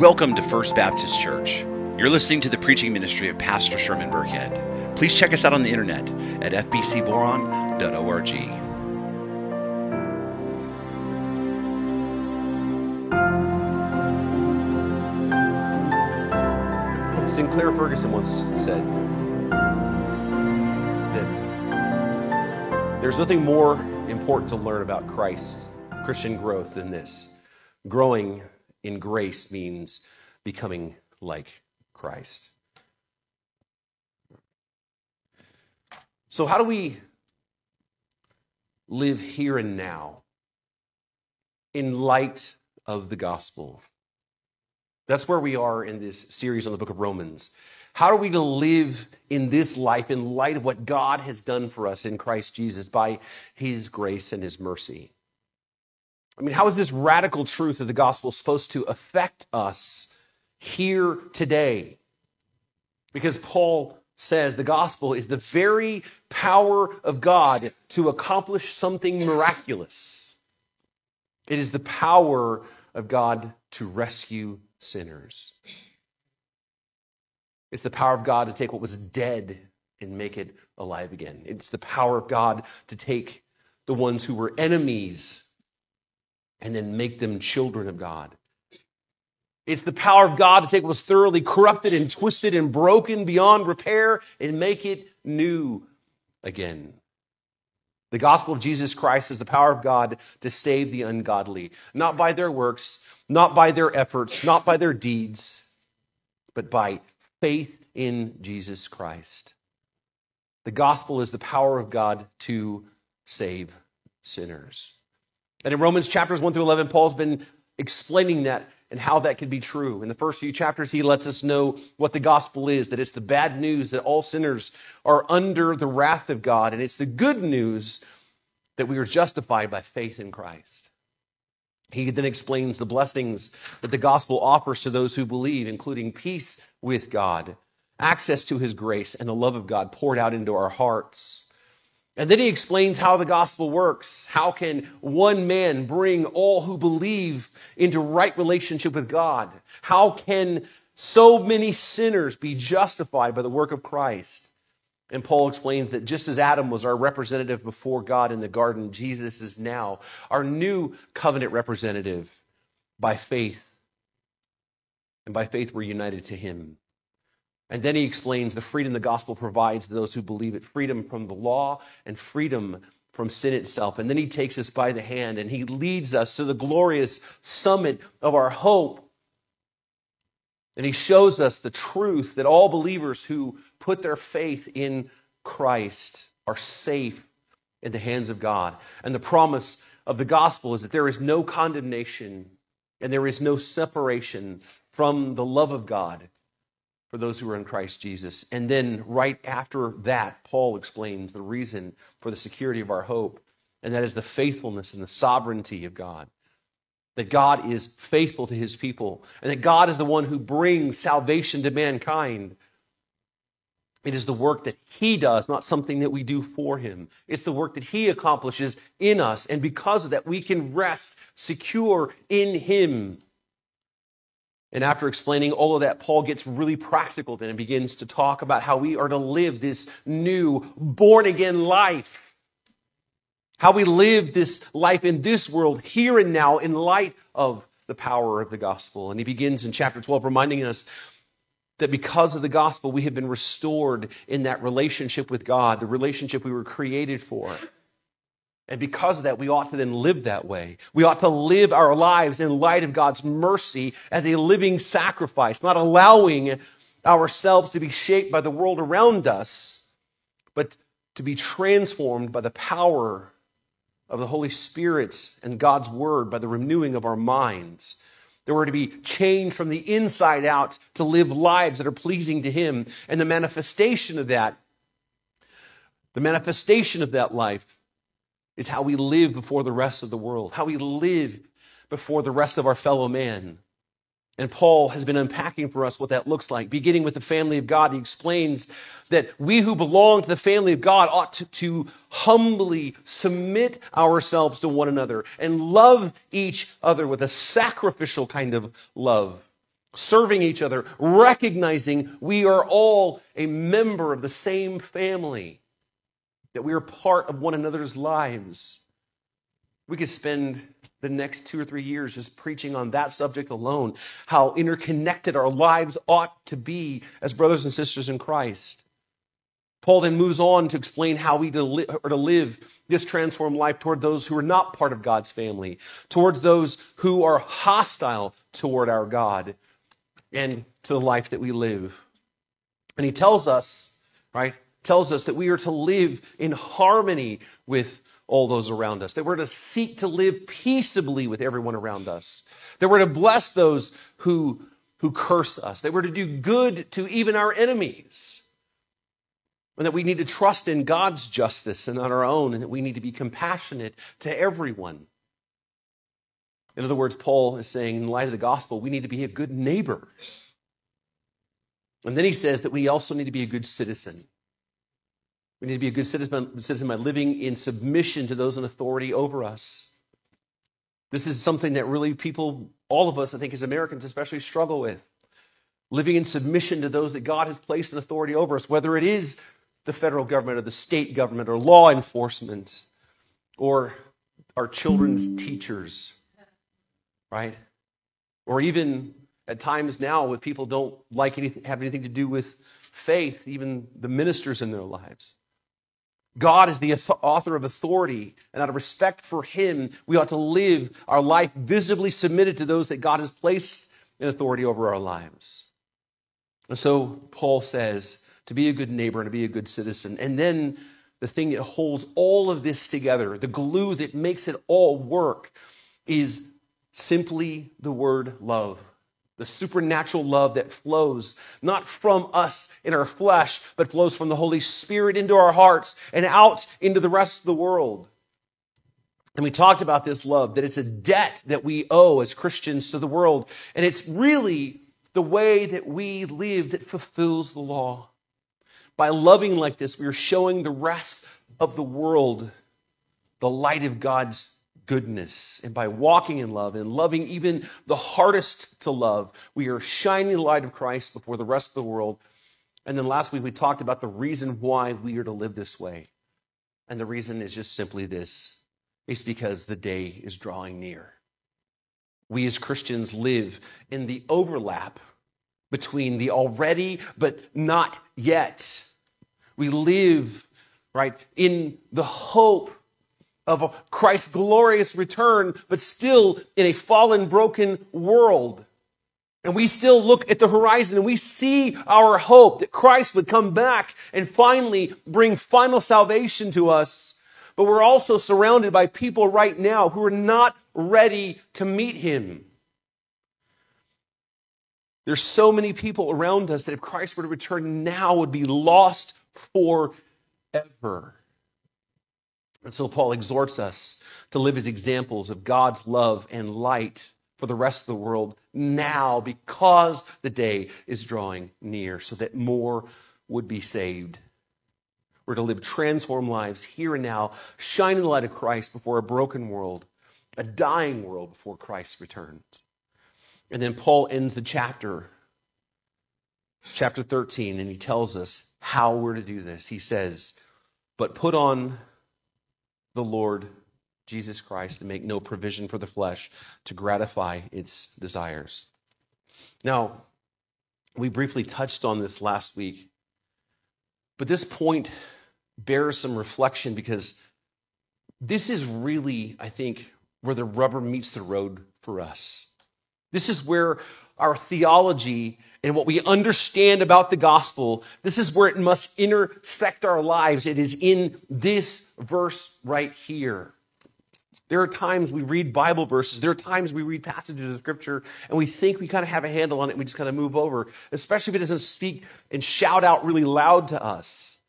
Welcome to First Baptist Church. You're listening to the preaching ministry of Pastor Sherman Burkhead. Please check us out on the internet at fbcboron.org. Sinclair Ferguson once said that there's nothing more important to learn about Christ, Christian growth, than this. Growing in grace means becoming like Christ. So, how do we live here and now in light of the gospel? That's where we are in this series on the book of Romans. How are we to live in this life in light of what God has done for us in Christ Jesus by his grace and his mercy? I mean, how is this radical truth of the gospel supposed to affect us here today? Because Paul says the gospel is the very power of God to accomplish something miraculous. It is the power of God to rescue sinners. It's the power of God to take what was dead and make it alive again. It's the power of God to take the ones who were enemies and then make them children of God. It's the power of God to take what was thoroughly corrupted and twisted and broken beyond repair and make it new again. The gospel of Jesus Christ is the power of God to save the ungodly, not by their works, not by their efforts, not by their deeds, but by faith in Jesus Christ. The gospel is the power of God to save sinners. And in Romans chapters 1 through 11, Paul's been explaining that and how that can be true. In the first few chapters, he lets us know what the gospel is that it's the bad news that all sinners are under the wrath of God, and it's the good news that we are justified by faith in Christ. He then explains the blessings that the gospel offers to those who believe, including peace with God, access to his grace, and the love of God poured out into our hearts. And then he explains how the gospel works. How can one man bring all who believe into right relationship with God? How can so many sinners be justified by the work of Christ? And Paul explains that just as Adam was our representative before God in the garden, Jesus is now our new covenant representative by faith. And by faith, we're united to him. And then he explains the freedom the gospel provides to those who believe it freedom from the law and freedom from sin itself. And then he takes us by the hand and he leads us to the glorious summit of our hope. And he shows us the truth that all believers who put their faith in Christ are safe in the hands of God. And the promise of the gospel is that there is no condemnation and there is no separation from the love of God for those who are in Christ Jesus. And then right after that, Paul explains the reason for the security of our hope, and that is the faithfulness and the sovereignty of God. That God is faithful to his people, and that God is the one who brings salvation to mankind. It is the work that he does, not something that we do for him. It's the work that he accomplishes in us, and because of that, we can rest secure in him. And after explaining all of that, Paul gets really practical then and begins to talk about how we are to live this new born again life. How we live this life in this world here and now in light of the power of the gospel. And he begins in chapter 12 reminding us that because of the gospel, we have been restored in that relationship with God, the relationship we were created for. And because of that, we ought to then live that way. We ought to live our lives in light of God's mercy as a living sacrifice, not allowing ourselves to be shaped by the world around us, but to be transformed by the power of the Holy Spirit and God's Word, by the renewing of our minds. That we're to be changed from the inside out to live lives that are pleasing to Him. And the manifestation of that, the manifestation of that life is how we live before the rest of the world, how we live before the rest of our fellow man. And Paul has been unpacking for us what that looks like. Beginning with the family of God, he explains that we who belong to the family of God ought to, to, humbly submit ourselves to one another and love each other with a sacrificial kind of love. serving each other, recognizing we are all a member of the same family, that we are part of one another's lives. We could spend the next two or three years just preaching on that subject alone, how interconnected our lives ought to be as brothers and sisters in Christ. Paul then moves on to explain how we are to live this transformed life toward those who are not part of God's family, towards those who are hostile toward our God, and to the life that we live. And he tells us, right, tells us that we are to live in harmony with all those around us, that we're to seek to live peaceably with everyone around us, that we're to bless those who, who curse us, that we're to do good to even our enemies, and that we need to trust in God's justice and not our own, and that we need to be compassionate to everyone. In other words, Paul is saying, in light of the gospel, we need to be a good neighbor. And then he says that we also need to be a good citizen. We need to be a good citizen, citizen by living in submission to those in authority over us. This is something that really people, all of us, I think, as Americans especially, struggle with. Living in submission to those that God has placed in authority over us, whether it is the federal government or the state government or law enforcement or our children's teachers, right? Or even at times now, with people don't like anything, have anything to do with faith, even the ministers in their lives. God is the author of authority, and out of respect for Him, we ought to live our life visibly submitted to those that God has placed in authority over our lives. And so Paul says to be a good neighbor and to be a good citizen. And then the thing that holds all of this together, the glue that makes it all work, is simply the word love the supernatural love that flows not from us in our flesh, but flows from the Holy Spirit into our hearts and out into the rest of the world. And we talked about this love, that it's a debt that we owe as Christians to the world. And it's really the way that we live that fulfills the law. By loving like this, we are showing the rest of the world the light of God's goodness. And by walking in love and loving even the hardest to love, we are shining the light of Christ before the rest of the world. And then last week we talked about the reason why we are to live this way. And the reason is just simply this it's because the day is drawing near. We as Christians live in the overlap between the already but not yet. We live, right, in the hope of Christ's glorious return, but still in a fallen, broken world. And we still look at the horizon and we see our hope that Christ would come back and finally bring final salvation to us. But we're also surrounded by people right now who are not ready to meet Him. There's so many people around us that if Christ were to return now would be lost forever. And so Paul exhorts us to live as examples of God's love and light for the rest of the world now because the day is drawing near so that more would be saved. We're to live transformed lives here and now, shining the light of Christ before a broken world, a dying world before Christ returns. And then Paul ends the chapter, chapter 13, and he tells us how we're to do this. He says, But put on the Lord Jesus Christ and make no provision for the flesh to gratify its desires. Now, we briefly touched on this last week, but this point bears some reflection because this is really, I think, where the rubber meets the road for us. This is where our theology and what we understand about the gospel, this is where it must intersect our lives. It is in this verse right here. There are times we read Bible verses, there are times we read passages of Scripture, and we think we kind of have a handle on it and we just kind of move over, especially if it doesn't speak and shout out really loud to us.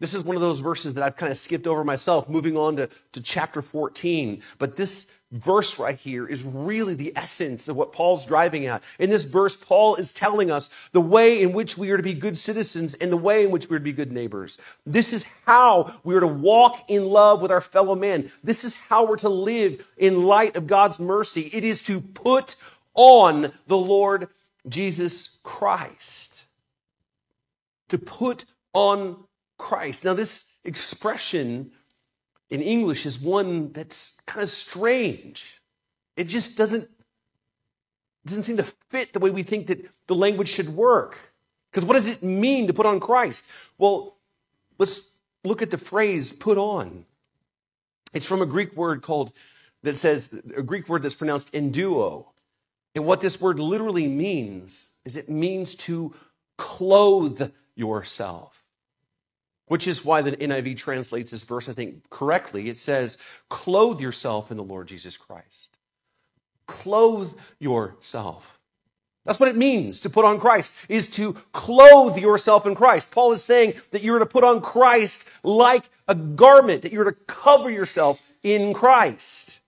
This is one of those verses that I've kind of skipped over myself, moving on to, to chapter 14. But this verse right here is really the essence of what Paul's driving at. In this verse, Paul is telling us the way in which we are to be good citizens and the way in which we are to be good neighbors. This is how we are to walk in love with our fellow man. This is how we're to live in light of God's mercy. It is to put on the Lord Jesus Christ. To put on Christ. Now, this expression in English is one that's kind of strange. It just doesn't, doesn't seem to fit the way we think that the language should work. Because what does it mean to put on Christ? Well, let's look at the phrase put on. It's from a Greek word called, that says, a Greek word that's pronounced enduo. And what this word literally means is it means to clothe yourself. Which is why the NIV translates this verse, I think, correctly. It says, clothe yourself in the Lord Jesus Christ. Clothe yourself. That's what it means to put on Christ, is to clothe yourself in Christ. Paul is saying that you're to put on Christ like a garment, that you're to cover yourself in Christ.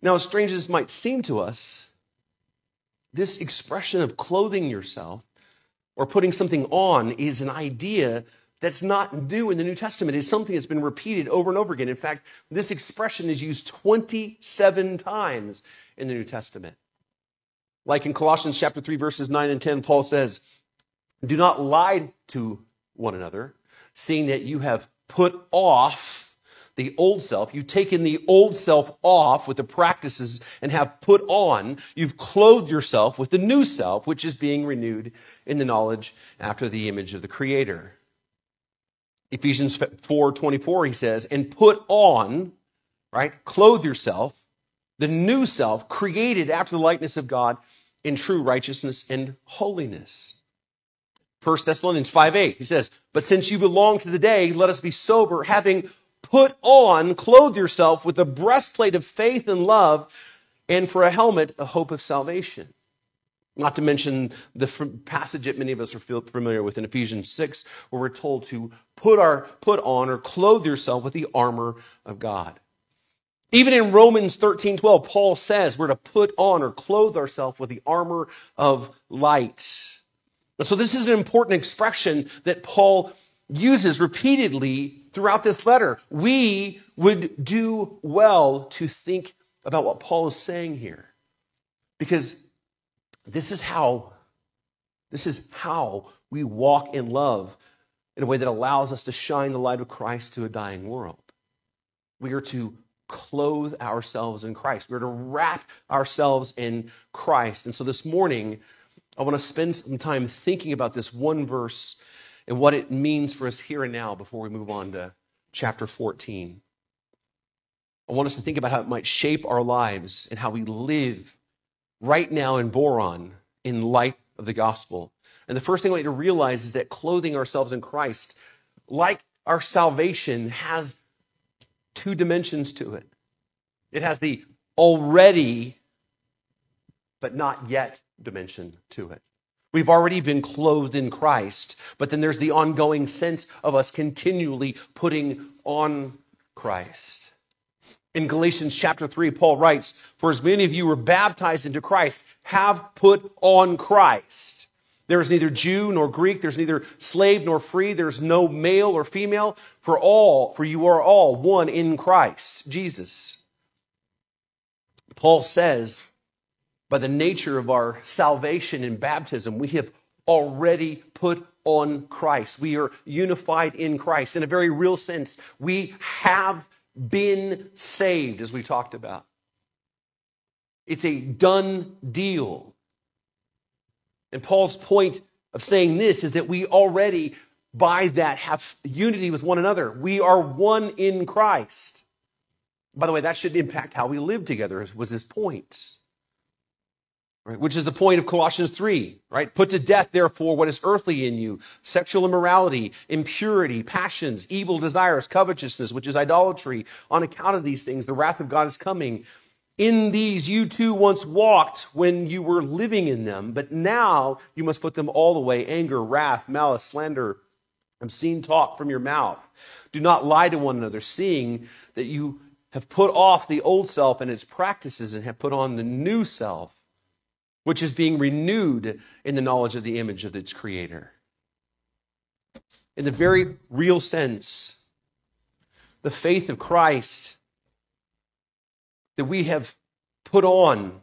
Now, as strange as this might seem to us, this expression of clothing yourself or putting something on is an idea that's not new in the New Testament. It's something that's been repeated over and over again. In fact, this expression is used 27 times in the New Testament. Like in Colossians chapter 3 verses 9 and 10, Paul says, "Do not lie to one another, seeing that you have put off the old self. You've taken the old self off with the practices and have put on. You've clothed yourself with the new self, which is being renewed in the knowledge after the image of the Creator. Ephesians 4:24 he says, "And put on, right? Clothe yourself, the new self created after the likeness of God in true righteousness and holiness." 1 Thessalonians 5:8 he says, "But since you belong to the day, let us be sober, having put on, clothe yourself with a breastplate of faith and love, and for a helmet, a hope of salvation. Not to mention the passage that many of us are familiar with in Ephesians 6, where we're told to put, our, put on or clothe yourself with the armor of God. Even in Romans 13, 12, Paul says we're to put on or clothe ourselves with the armor of light. And so this is an important expression that Paul uses repeatedly throughout this letter. We would do well to think about what Paul is saying here. Because this is how, this is how we walk in love in a way that allows us to shine the light of Christ to a dying world. We are to clothe ourselves in Christ. We're to wrap ourselves in Christ. And so this morning, I want to spend some time thinking about this one verse and what it means for us here and now before we move on to chapter 14. I want us to think about how it might shape our lives and how we live right now in Boron in light of the gospel. And the first thing I want you to realize is that clothing ourselves in Christ, like our salvation, has two dimensions to it. It has the already, but not yet dimension to it. We've already been clothed in Christ, but then there's the ongoing sense of us continually putting on Christ. In Galatians chapter 3, Paul writes, For as many of you were baptized into Christ, have put on Christ. There is neither Jew nor Greek, there's neither slave nor free, there's no male or female, for all, for you are all one in Christ, Jesus. Paul says, by the nature of our salvation in baptism, we have already put on Christ. We are unified in Christ. In a very real sense, we have been saved, as we talked about. It's a done deal. And Paul's point of saying this is that we already, by that, have unity with one another. We are one in Christ. By the way, that should impact how we live together, was his point. Right, which is the point of Colossians 3, right? Put to death, therefore, what is earthly in you sexual immorality, impurity, passions, evil desires, covetousness, which is idolatry. On account of these things, the wrath of God is coming. In these you too once walked when you were living in them, but now you must put them all away anger, wrath, malice, slander, obscene talk from your mouth. Do not lie to one another, seeing that you have put off the old self and its practices and have put on the new self which is being renewed in the knowledge of the image of its creator. In the very real sense, the faith of Christ that we have put on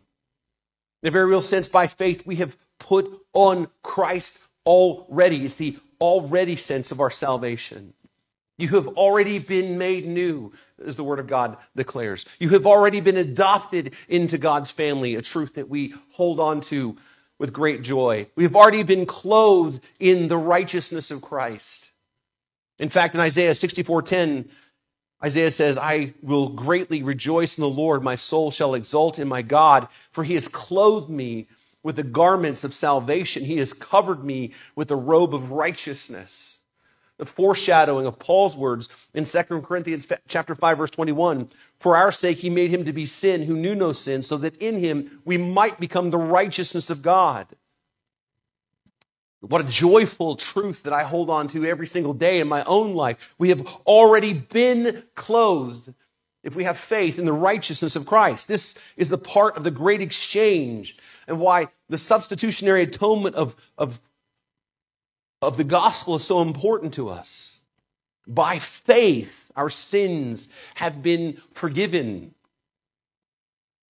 In a very real sense, by faith, we have put on Christ already. It's the already sense of our salvation. You have already been made new, as the Word of God declares. You have already been adopted into God's family, a truth that we hold on to with great joy. We have already been clothed in the righteousness of Christ. In fact, in Isaiah 64:10, Isaiah says, I will greatly rejoice in the Lord. My soul shall exult in my God, for he has clothed me with the garments of salvation. He has covered me with the robe of righteousness. The foreshadowing of Paul's words in 2 Corinthians chapter 5 verse 21. For our sake he made him to be sin who knew no sin, so that in him we might become the righteousness of God. What a joyful truth that I hold on to every single day in my own life. We have already been clothed if we have faith in the righteousness of Christ. This is the part of the great exchange and why the substitutionary atonement of, of, of the gospel is so important to us. By faith, our sins have been forgiven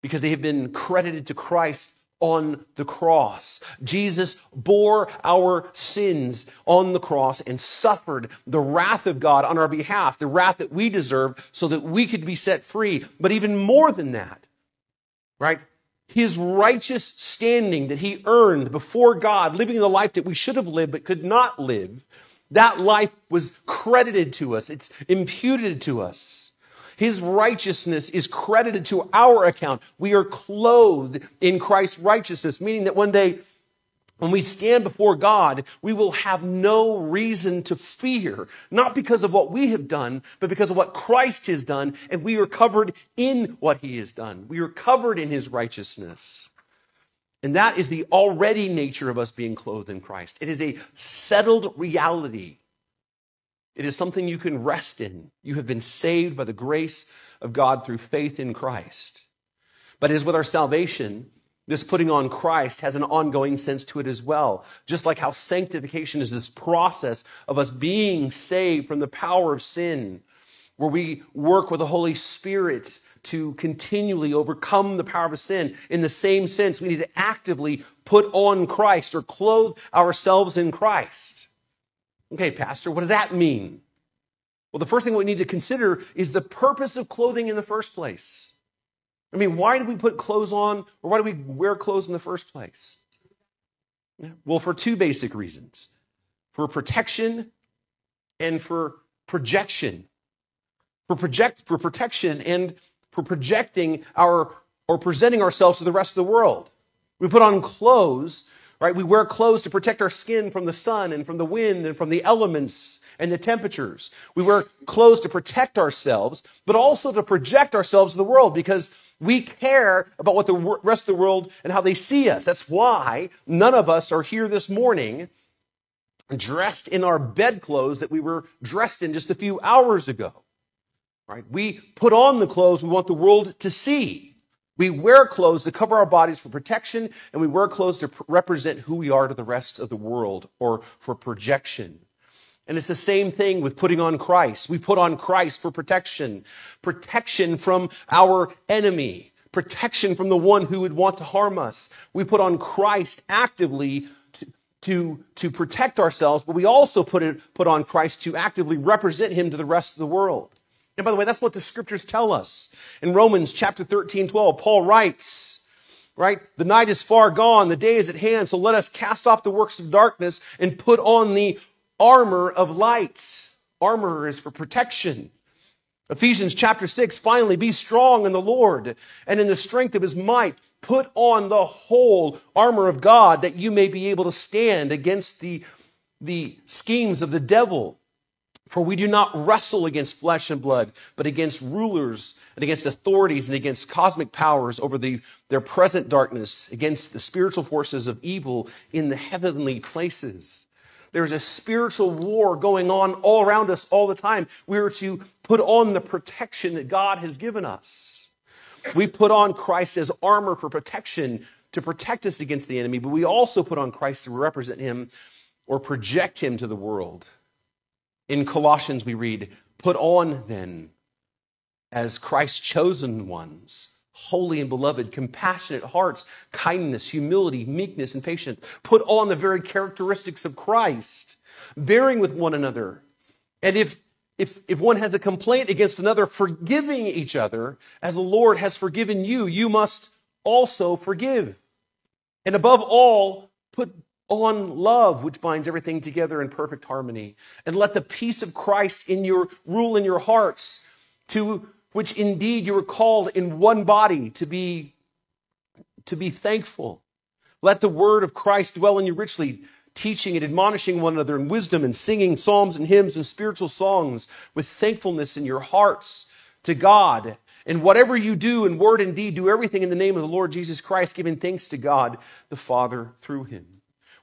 because they have been credited to Christ on the cross. Jesus bore our sins on the cross and suffered the wrath of God on our behalf, the wrath that we deserve, so that we could be set free. But even more than that, right? His righteous standing that he earned before God, living the life that we should have lived but could not live, that life was credited to us. It's imputed to us. His righteousness is credited to our account. We are clothed in Christ's righteousness, meaning that one day when we stand before God, we will have no reason to fear, not because of what we have done, but because of what Christ has done, and we are covered in what he has done. We are covered in his righteousness. And that is the already nature of us being clothed in Christ. It is a settled reality. It is something you can rest in. You have been saved by the grace of God through faith in Christ. But as with our salvation, this putting on Christ has an ongoing sense to it as well. Just like how sanctification is this process of us being saved from the power of sin, where we work with the Holy Spirit to continually overcome the power of sin. In the same sense, we need to actively put on Christ or clothe ourselves in Christ. Okay, Pastor, what does that mean? Well, the first thing we need to consider is the purpose of clothing in the first place. I mean, why do we put clothes on, or why do we wear clothes in the first place? Well, for two basic reasons for protection and for projection. For, project, for protection and for projecting our or presenting ourselves to the rest of the world. We put on clothes Right? We wear clothes to protect our skin from the sun and from the wind and from the elements and the temperatures. We wear clothes to protect ourselves, but also to project ourselves to the world because we care about what the rest of the world and how they see us. That's why none of us are here this morning dressed in our bedclothes that we were dressed in just a few hours ago. Right? We put on the clothes we want the world to see. We wear clothes to cover our bodies for protection, and we wear clothes to represent who we are to the rest of the world or for projection. And it's the same thing with putting on Christ. We put on Christ for protection. Protection from our enemy. Protection from the one who would want to harm us. We put on Christ actively to, to, to protect ourselves, but we also put, it, put on Christ to actively represent him to the rest of the world. And by the way, that's what the scriptures tell us. In Romans chapter 13, 12, Paul writes, right? The night is far gone, the day is at hand, so let us cast off the works of darkness and put on the armor of light. Armor is for protection. Ephesians chapter 6, finally, be strong in the Lord and in the strength of his might. Put on the whole armor of God that you may be able to stand against the, the schemes of the devil. For we do not wrestle against flesh and blood, but against rulers and against authorities and against cosmic powers over the, their present darkness, against the spiritual forces of evil in the heavenly places. There's a spiritual war going on all around us all the time. We are to put on the protection that God has given us. We put on Christ as armor for protection to protect us against the enemy, but we also put on Christ to represent him or project him to the world. In Colossians, we read, Put on then, as Christ's chosen ones, holy and beloved, compassionate hearts, kindness, humility, meekness, and patience. Put on the very characteristics of Christ, bearing with one another. And if if, if one has a complaint against another, forgiving each other as the Lord has forgiven you, you must also forgive. And above all, put on love, which binds everything together in perfect harmony. And let the peace of Christ in your rule in your hearts, to which indeed you are called in one body to be, to be thankful. Let the word of Christ dwell in you richly, teaching and admonishing one another in wisdom and singing psalms and hymns and spiritual songs with thankfulness in your hearts to God. And whatever you do in word and deed, do everything in the name of the Lord Jesus Christ, giving thanks to God the Father through him.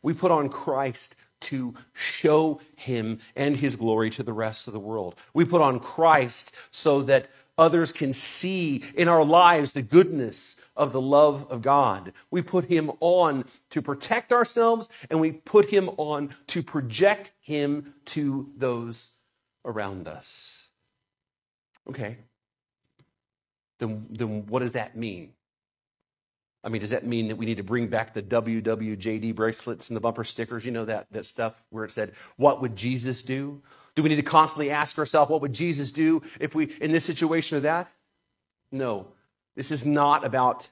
We put on Christ to show him and his glory to the rest of the world. We put on Christ so that others can see in our lives the goodness of the love of God. We put him on to protect ourselves and we put him on to project him to those around us. Okay. Then, then what does that mean? I mean, does that mean that we need to bring back the WWJD bracelets and the bumper stickers? You know that, that stuff where it said, What would Jesus do? Do we need to constantly ask ourselves, What would Jesus do if we, in this situation or that? No. This is not about,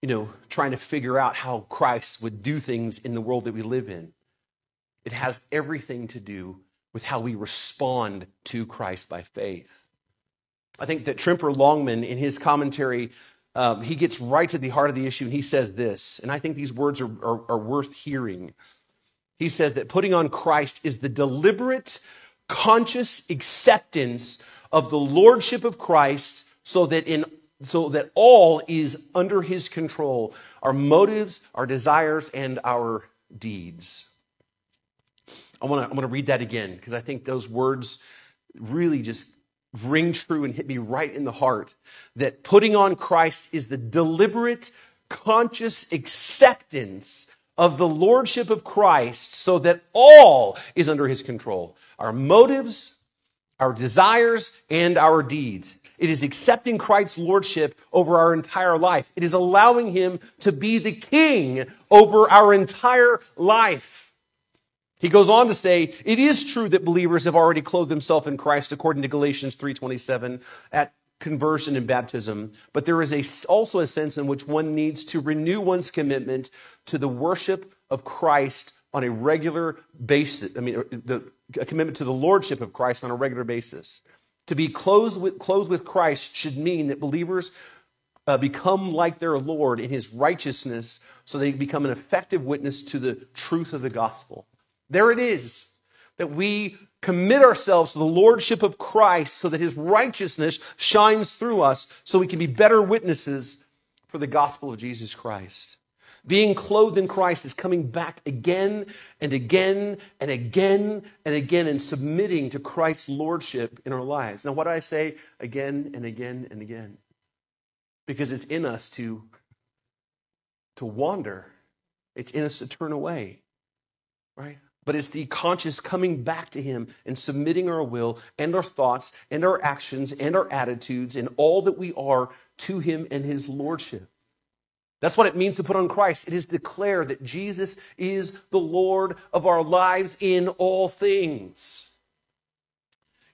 you know, trying to figure out how Christ would do things in the world that we live in. It has everything to do with how we respond to Christ by faith. I think that Tremper Longman, in his commentary, um, he gets right to the heart of the issue and he says this, and I think these words are, are, are worth hearing. He says that putting on Christ is the deliberate, conscious acceptance of the lordship of Christ so that in so that all is under his control our motives, our desires, and our deeds. I want to I want to read that again because I think those words really just ring true and hit me right in the heart that putting on Christ is the deliberate, conscious acceptance of the lordship of Christ so that all is under his control. Our motives, our desires, and our deeds. It is accepting Christ's lordship over our entire life. It is allowing him to be the king over our entire life. He goes on to say, it is true that believers have already clothed themselves in Christ according to Galatians 3:27 at conversion and baptism, but there is a, also a sense in which one needs to renew one's commitment to the worship of Christ on a regular basis. I mean, the, a commitment to the lordship of Christ on a regular basis. To be clothed with, clothed with Christ should mean that believers uh, become like their Lord in his righteousness so they become an effective witness to the truth of the gospel. There it is. That we commit ourselves to the lordship of Christ so that his righteousness shines through us so we can be better witnesses for the gospel of Jesus Christ. Being clothed in Christ is coming back again and again and again and again and submitting to Christ's lordship in our lives. Now, what do I say again and again and again? Because it's in us to, to wander, it's in us to turn away, right? But it's the conscious coming back to Him and submitting our will and our thoughts and our actions and our attitudes and all that we are to Him and His Lordship. That's what it means to put on Christ. It is declare that Jesus is the Lord of our lives in all things.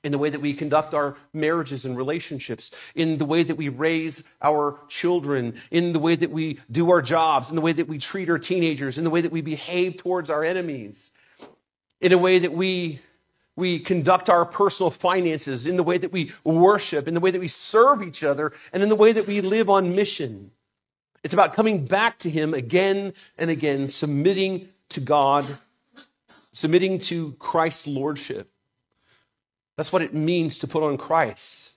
In the way that we conduct our marriages and relationships, in the way that we raise our children, in the way that we do our jobs, in the way that we treat our teenagers, in the way that we behave towards our enemies in a way that we, we conduct our personal finances, in the way that we worship, in the way that we serve each other, and in the way that we live on mission. It's about coming back to Him again and again, submitting to God, submitting to Christ's Lordship. That's what it means to put on Christ.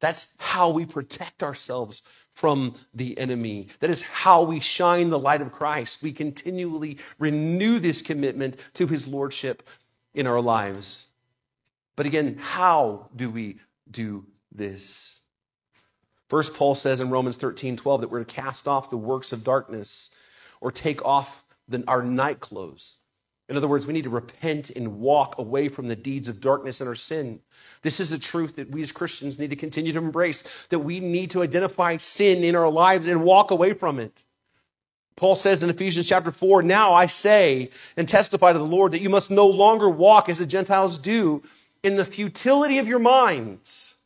That's how we protect ourselves from the enemy. That is how we shine the light of Christ. We continually renew this commitment to his lordship in our lives. But again, how do we do this? First, Paul says in Romans 13 12 that we're to cast off the works of darkness or take off the, our night clothes In other words, we need to repent and walk away from the deeds of darkness and our sin. This is the truth that we as Christians need to continue to embrace, that we need to identify sin in our lives and walk away from it. Paul says in Ephesians chapter 4, Now I say and testify to the Lord that you must no longer walk as the Gentiles do in the futility of your minds.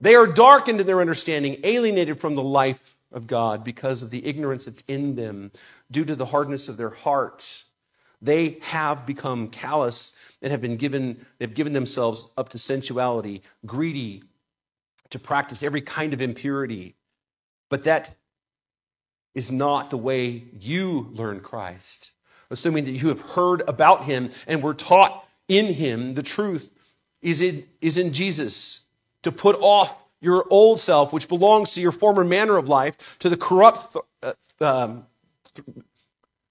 They are darkened in their understanding, alienated from the life of God because of the ignorance that's in them due to the hardness of their heart. They have become callous and have been given, they've given themselves up to sensuality, greedy, to practice every kind of impurity. But that is not the way you learn Christ. Assuming that you have heard about him and were taught in him, the truth is in, is in Jesus. To put off your old self, which belongs to your former manner of life, to the corrupt, uh, um,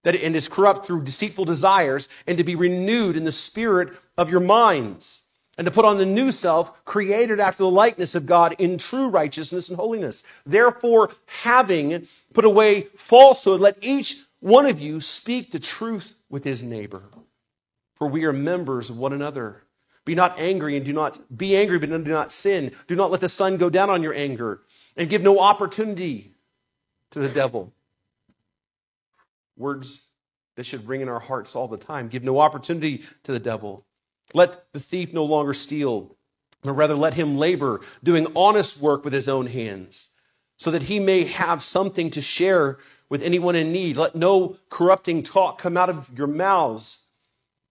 that and is corrupt through deceitful desires, and to be renewed in the spirit of your minds, and to put on the new self, created after the likeness of God in true righteousness and holiness. Therefore, having put away falsehood, let each one of you speak the truth with his neighbor. For we are members of one another. Be not angry and do not be angry, but do not sin. Do not let the sun go down on your anger, and give no opportunity to the devil. Words that should ring in our hearts all the time. Give no opportunity to the devil. Let the thief no longer steal, but rather let him labor, doing honest work with his own hands, so that he may have something to share with anyone in need. Let no corrupting talk come out of your mouths,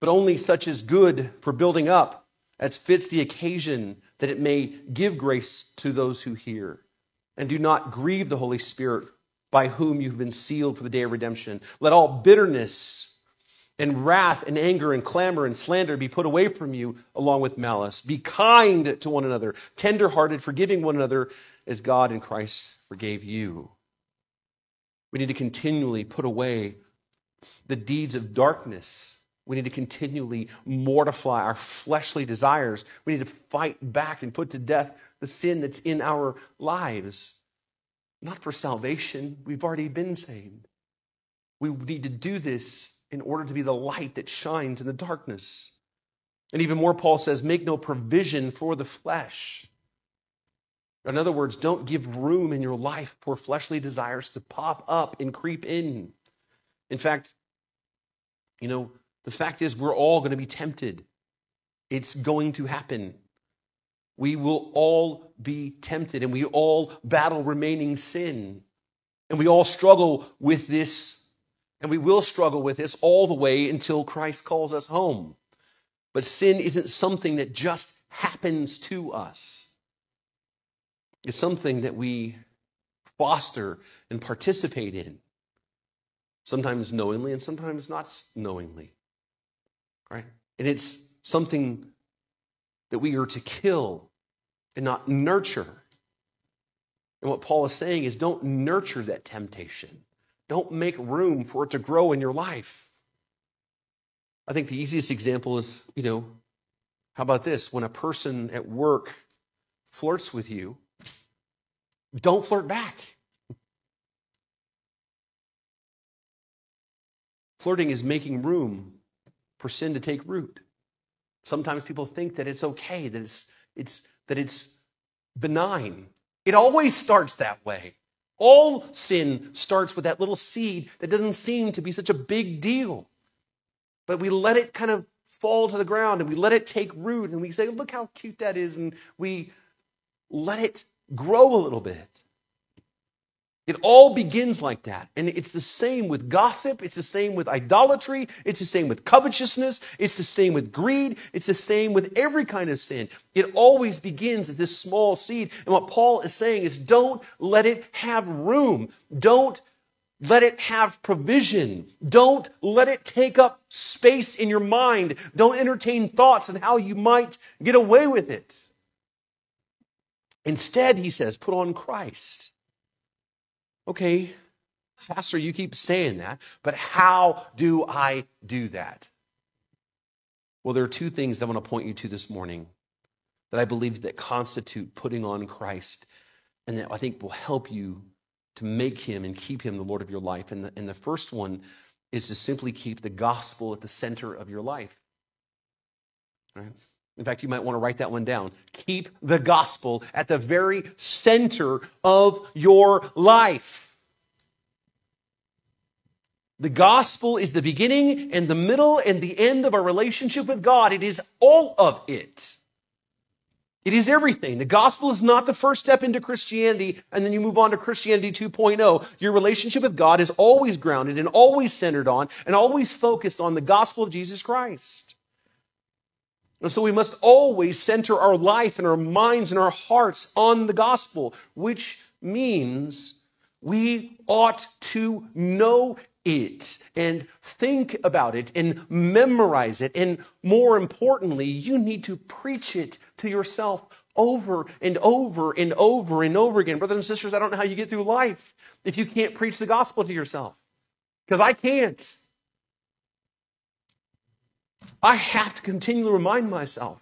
but only such as is good for building up, as fits the occasion, that it may give grace to those who hear. And do not grieve the Holy Spirit by whom you've been sealed for the day of redemption. Let all bitterness and wrath and anger and clamor and slander be put away from you along with malice. Be kind to one another, tenderhearted, forgiving one another as God in Christ forgave you. We need to continually put away the deeds of darkness. We need to continually mortify our fleshly desires. We need to fight back and put to death the sin that's in our lives. Not for salvation. We've already been saved. We need to do this in order to be the light that shines in the darkness. And even more, Paul says, make no provision for the flesh. In other words, don't give room in your life for fleshly desires to pop up and creep in. In fact, you know, the fact is we're all going to be tempted. It's going to happen. We will all be tempted and we all battle remaining sin. And we all struggle with this, and we will struggle with this all the way until Christ calls us home. But sin isn't something that just happens to us, it's something that we foster and participate in, sometimes knowingly and sometimes not knowingly. Right? And it's something that we are to kill and not nurture. And what Paul is saying is don't nurture that temptation. Don't make room for it to grow in your life. I think the easiest example is, you know, how about this? When a person at work flirts with you, don't flirt back. Flirting is making room for sin to take root. Sometimes people think that it's okay, that it's, it's, that it's benign. It always starts that way. All sin starts with that little seed that doesn't seem to be such a big deal. But we let it kind of fall to the ground and we let it take root and we say, look how cute that is. And we let it grow a little bit. It all begins like that. And it's the same with gossip. It's the same with idolatry. It's the same with covetousness. It's the same with greed. It's the same with every kind of sin. It always begins as this small seed. And what Paul is saying is don't let it have room. Don't let it have provision. Don't let it take up space in your mind. Don't entertain thoughts on how you might get away with it. Instead, he says, put on Christ. Okay, Pastor, you keep saying that, but how do I do that? Well, there are two things that I want to point you to this morning that I believe that constitute putting on Christ and that I think will help you to make him and keep him the Lord of your life. And the, and the first one is to simply keep the gospel at the center of your life. Right? In fact, you might want to write that one down. Keep the gospel at the very center of your life. The gospel is the beginning and the middle and the end of our relationship with God. It is all of it. It is everything. The gospel is not the first step into Christianity and then you move on to Christianity 2.0. Your relationship with God is always grounded and always centered on and always focused on the gospel of Jesus Christ. And so we must always center our life and our minds and our hearts on the gospel, which means we ought to know it and think about it and memorize it. And more importantly, you need to preach it to yourself over and over and over and over again. Brothers and sisters, I don't know how you get through life if you can't preach the gospel to yourself. Because I can't. I have to continually remind myself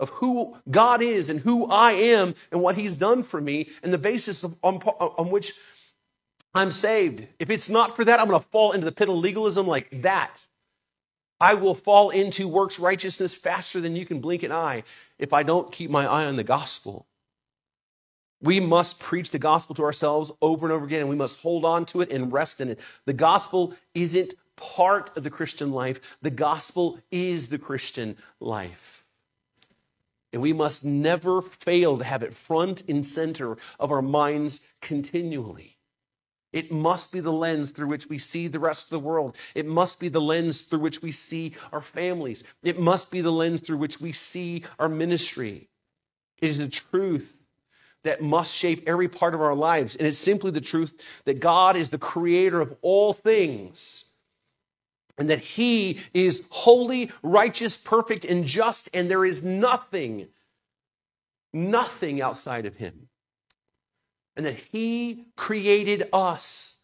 of who God is and who I am and what He's done for me and the basis of, on, on which I'm saved. If it's not for that, I'm going to fall into the pit of legalism like that. I will fall into works righteousness faster than you can blink an eye if I don't keep my eye on the gospel. We must preach the gospel to ourselves over and over again, and we must hold on to it and rest in it. The gospel isn't part of the Christian life, the gospel is the Christian life. And we must never fail to have it front and center of our minds continually. It must be the lens through which we see the rest of the world. It must be the lens through which we see our families. It must be the lens through which we see our ministry. It is the truth that must shape every part of our lives. And it's simply the truth that God is the creator of all things. And that He is holy, righteous, perfect, and just, and there is nothing, nothing outside of Him and that He created us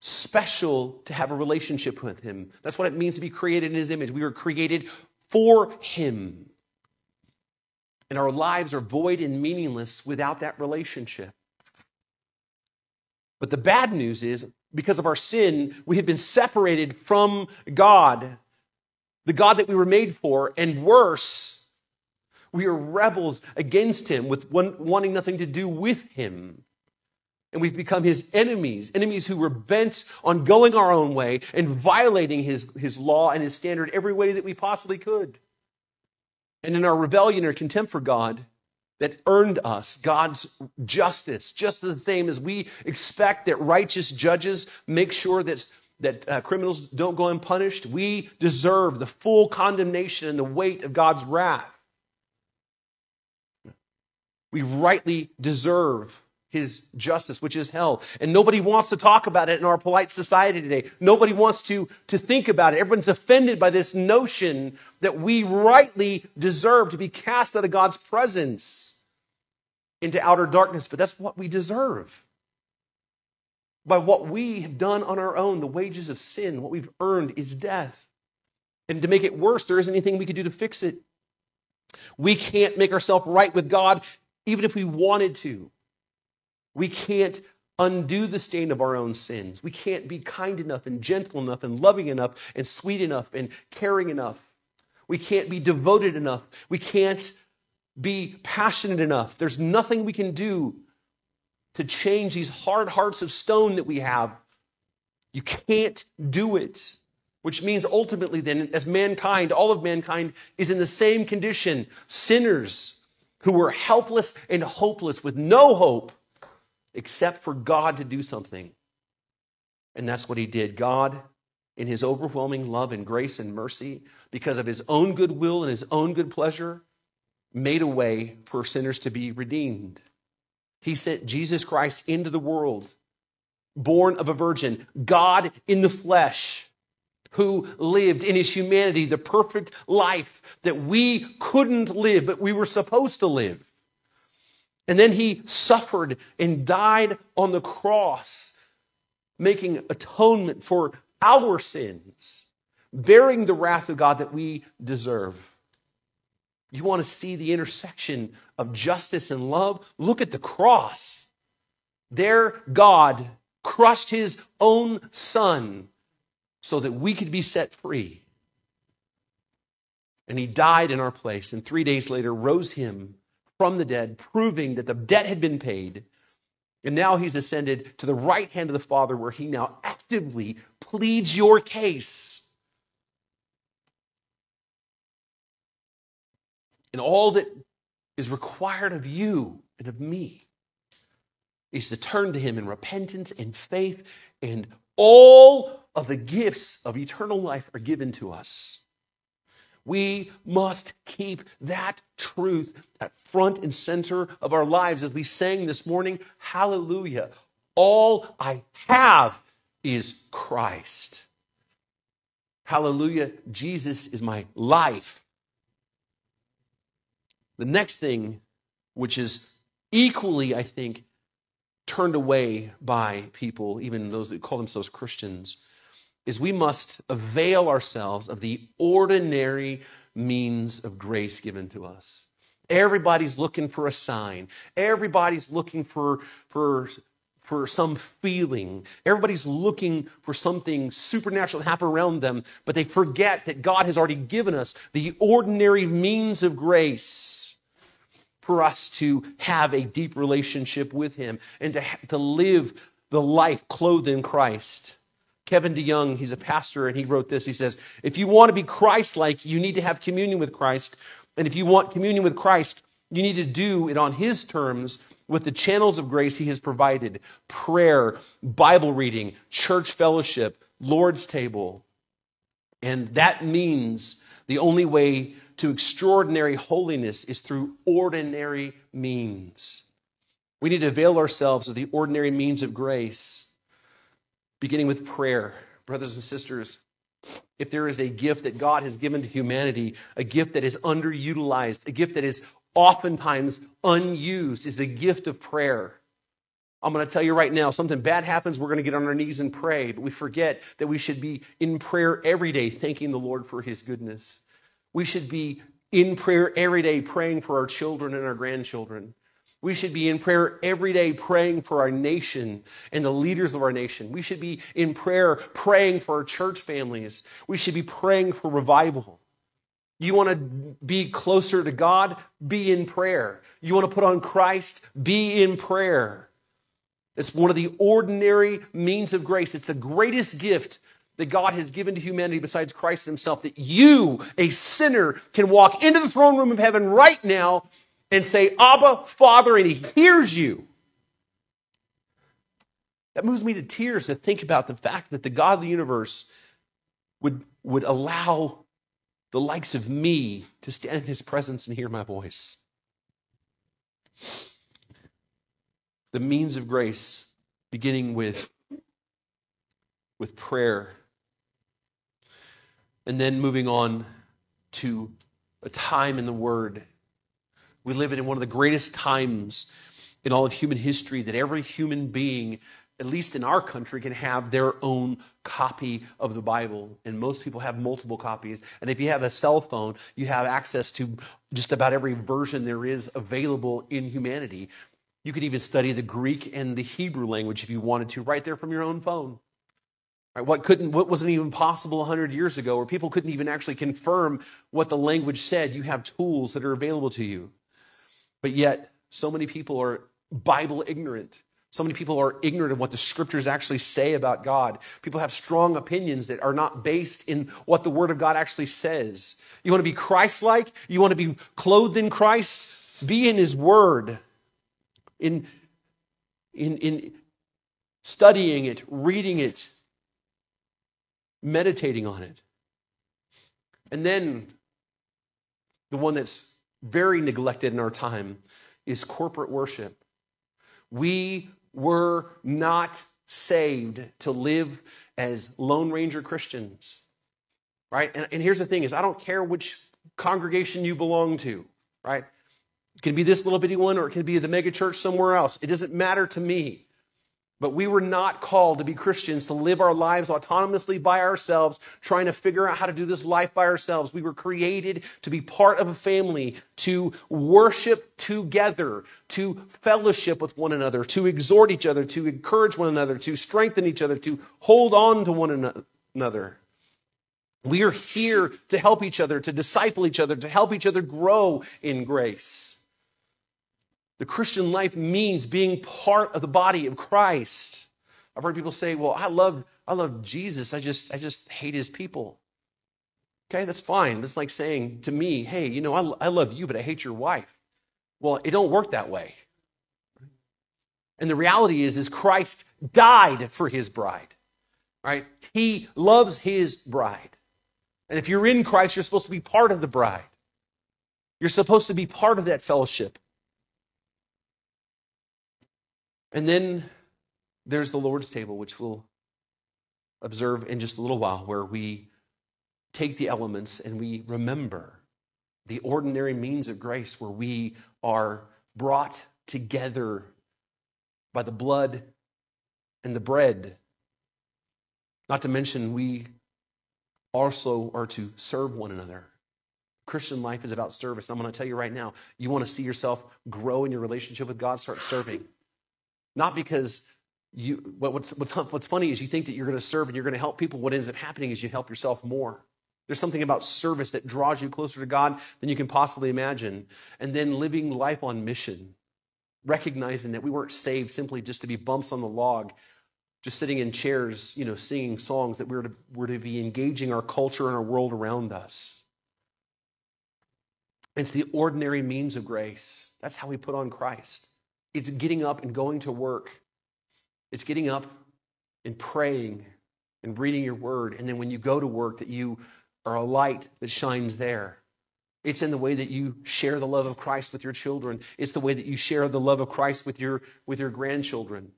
special to have a relationship with Him. That's what it means to be created in His image. We were created for Him. And our lives are void and meaningless without that relationship. But the bad news is, because of our sin, we have been separated from God, the God that we were made for, and worse, we are rebels against him with one, wanting nothing to do with him. And we've become his enemies, enemies who were bent on going our own way and violating his, his law and his standard every way that we possibly could. And in our rebellion or contempt for God, that earned us God's justice, just the same as we expect that righteous judges make sure that, that uh, criminals don't go unpunished, we deserve the full condemnation and the weight of God's wrath. We rightly deserve his justice, which is hell. And nobody wants to talk about it in our polite society today. Nobody wants to, to think about it. Everyone's offended by this notion that we rightly deserve to be cast out of God's presence into outer darkness, but that's what we deserve. By what we have done on our own, the wages of sin, what we've earned is death. And to make it worse, there isn't anything we could do to fix it. We can't make ourselves right with God even if we wanted to. We can't undo the stain of our own sins. We can't be kind enough and gentle enough and loving enough and sweet enough and caring enough. We can't be devoted enough. We can't be passionate enough. There's nothing we can do to change these hard hearts of stone that we have. You can't do it. Which means ultimately, then, as mankind, all of mankind is in the same condition sinners who were helpless and hopeless with no hope except for God to do something. And that's what he did. God, in his overwhelming love and grace and mercy, because of his own goodwill and his own good pleasure, made a way for sinners to be redeemed. He sent Jesus Christ into the world, born of a virgin, God in the flesh, who lived in his humanity the perfect life that we couldn't live, but we were supposed to live. And then he suffered and died on the cross, making atonement for our sins, bearing the wrath of God that we deserve. You want to see the intersection of justice and love? Look at the cross. There, God crushed his own son so that we could be set free. And he died in our place, and three days later rose him from the dead, proving that the debt had been paid. And now he's ascended to the right hand of the Father, where he now actively pleads your case. And all that is required of you and of me is to turn to him in repentance and faith, and all of the gifts of eternal life are given to us. We must keep that truth at front and center of our lives as we sang this morning, Hallelujah. All I have is Christ. Hallelujah. Jesus is my life. The next thing, which is equally, I think, turned away by people, even those that call themselves Christians, is we must avail ourselves of the ordinary means of grace given to us. Everybody's looking for a sign. Everybody's looking for, for, for some feeling. Everybody's looking for something supernatural to happen around them, but they forget that God has already given us the ordinary means of grace for us to have a deep relationship with Him and to, to live the life clothed in Christ. Kevin DeYoung, he's a pastor, and he wrote this. He says, If you want to be Christ like, you need to have communion with Christ. And if you want communion with Christ, you need to do it on His terms with the channels of grace He has provided prayer, Bible reading, church fellowship, Lord's table. And that means the only way to extraordinary holiness is through ordinary means. We need to avail ourselves of the ordinary means of grace beginning with prayer. Brothers and sisters, if there is a gift that God has given to humanity, a gift that is underutilized, a gift that is oftentimes unused, is the gift of prayer. I'm going to tell you right now, something bad happens, we're going to get on our knees and pray, but we forget that we should be in prayer every day, thanking the Lord for his goodness. We should be in prayer every day, praying for our children and our grandchildren. We should be in prayer every day praying for our nation and the leaders of our nation. We should be in prayer praying for our church families. We should be praying for revival. You want to be closer to God? Be in prayer. You want to put on Christ? Be in prayer. It's one of the ordinary means of grace. It's the greatest gift that God has given to humanity besides Christ Himself that you, a sinner, can walk into the throne room of heaven right now and say, Abba, Father, and He hears you. That moves me to tears to think about the fact that the God of the universe would, would allow the likes of me to stand in His presence and hear my voice. The means of grace, beginning with, with prayer, and then moving on to a time in the Word we live in one of the greatest times in all of human history that every human being, at least in our country, can have their own copy of the Bible. And most people have multiple copies. And if you have a cell phone, you have access to just about every version there is available in humanity. You could even study the Greek and the Hebrew language if you wanted to, right there from your own phone. Right, what couldn't, what wasn't even possible 100 years ago, where people couldn't even actually confirm what the language said. You have tools that are available to you. But yet, so many people are Bible ignorant. So many people are ignorant of what the scriptures actually say about God. People have strong opinions that are not based in what the Word of God actually says. You want to be Christ like? You want to be clothed in Christ? Be in His Word. In, in, in studying it, reading it, meditating on it. And then the one that's very neglected in our time is corporate worship. We were not saved to live as Lone Ranger Christians. Right? And, and here's the thing is I don't care which congregation you belong to, right? It could be this little bitty one or it could be the mega church somewhere else. It doesn't matter to me. But we were not called to be Christians, to live our lives autonomously by ourselves, trying to figure out how to do this life by ourselves. We were created to be part of a family, to worship together, to fellowship with one another, to exhort each other, to encourage one another, to strengthen each other, to hold on to one another. We are here to help each other, to disciple each other, to help each other grow in grace. The Christian life means being part of the body of Christ. I've heard people say, "Well, I love I love Jesus. I just I just hate his people." Okay, that's fine. That's like saying to me, "Hey, you know, I, I love you, but I hate your wife." Well, it don't work that way. And the reality is, is Christ died for his bride. Right? He loves his bride. And if you're in Christ, you're supposed to be part of the bride. You're supposed to be part of that fellowship. And then there's the Lord's table, which we'll observe in just a little while, where we take the elements and we remember the ordinary means of grace, where we are brought together by the blood and the bread. Not to mention, we also are to serve one another. Christian life is about service. I'm going to tell you right now, you want to see yourself grow in your relationship with God, start serving. Not because you what's what's what's funny is you think that you're going to serve and you're going to help people. What ends up happening is you help yourself more. There's something about service that draws you closer to God than you can possibly imagine. And then living life on mission, recognizing that we weren't saved simply just to be bumps on the log, just sitting in chairs, you know, singing songs, that we're to, we're to be engaging our culture and our world around us. It's the ordinary means of grace. That's how we put on Christ. It's getting up and going to work. It's getting up and praying and reading your word. And then when you go to work, that you are a light that shines there. It's in the way that you share the love of Christ with your children. It's the way that you share the love of Christ with your, with your grandchildren.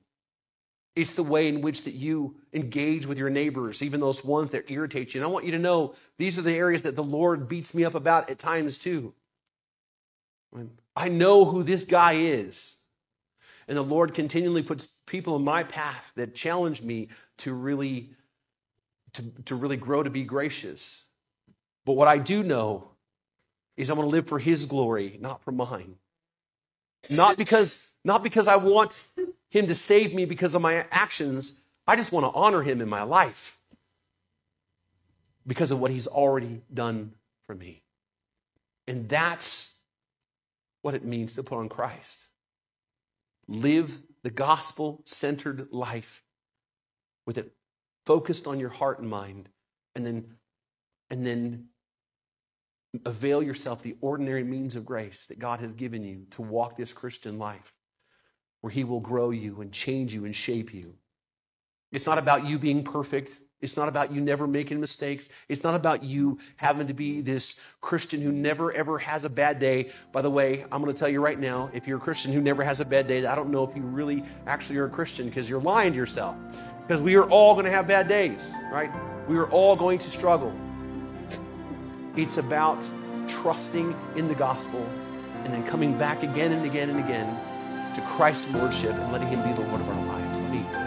It's the way in which that you engage with your neighbors, even those ones that irritate you. And I want you to know these are the areas that the Lord beats me up about at times too. I know who this guy is. And the Lord continually puts people in my path that challenge me to really to, to really grow to be gracious. But what I do know is I'm going to live for his glory, not for mine. Not because not because I want him to save me because of my actions. I just want to honor him in my life because of what he's already done for me. And that's what it means to put on Christ. Live the gospel centered life with it focused on your heart and mind, and then, and then avail yourself the ordinary means of grace that God has given you to walk this Christian life, where He will grow you and change you and shape you. It's not about you being perfect. It's not about you never making mistakes. It's not about you having to be this Christian who never ever has a bad day. By the way, I'm going to tell you right now, if you're a Christian who never has a bad day, I don't know if you really actually are a Christian because you're lying to yourself. Because we are all going to have bad days, right? We are all going to struggle. It's about trusting in the gospel and then coming back again and again and again to Christ's Lordship and letting Him be the Lord of our lives. Let me.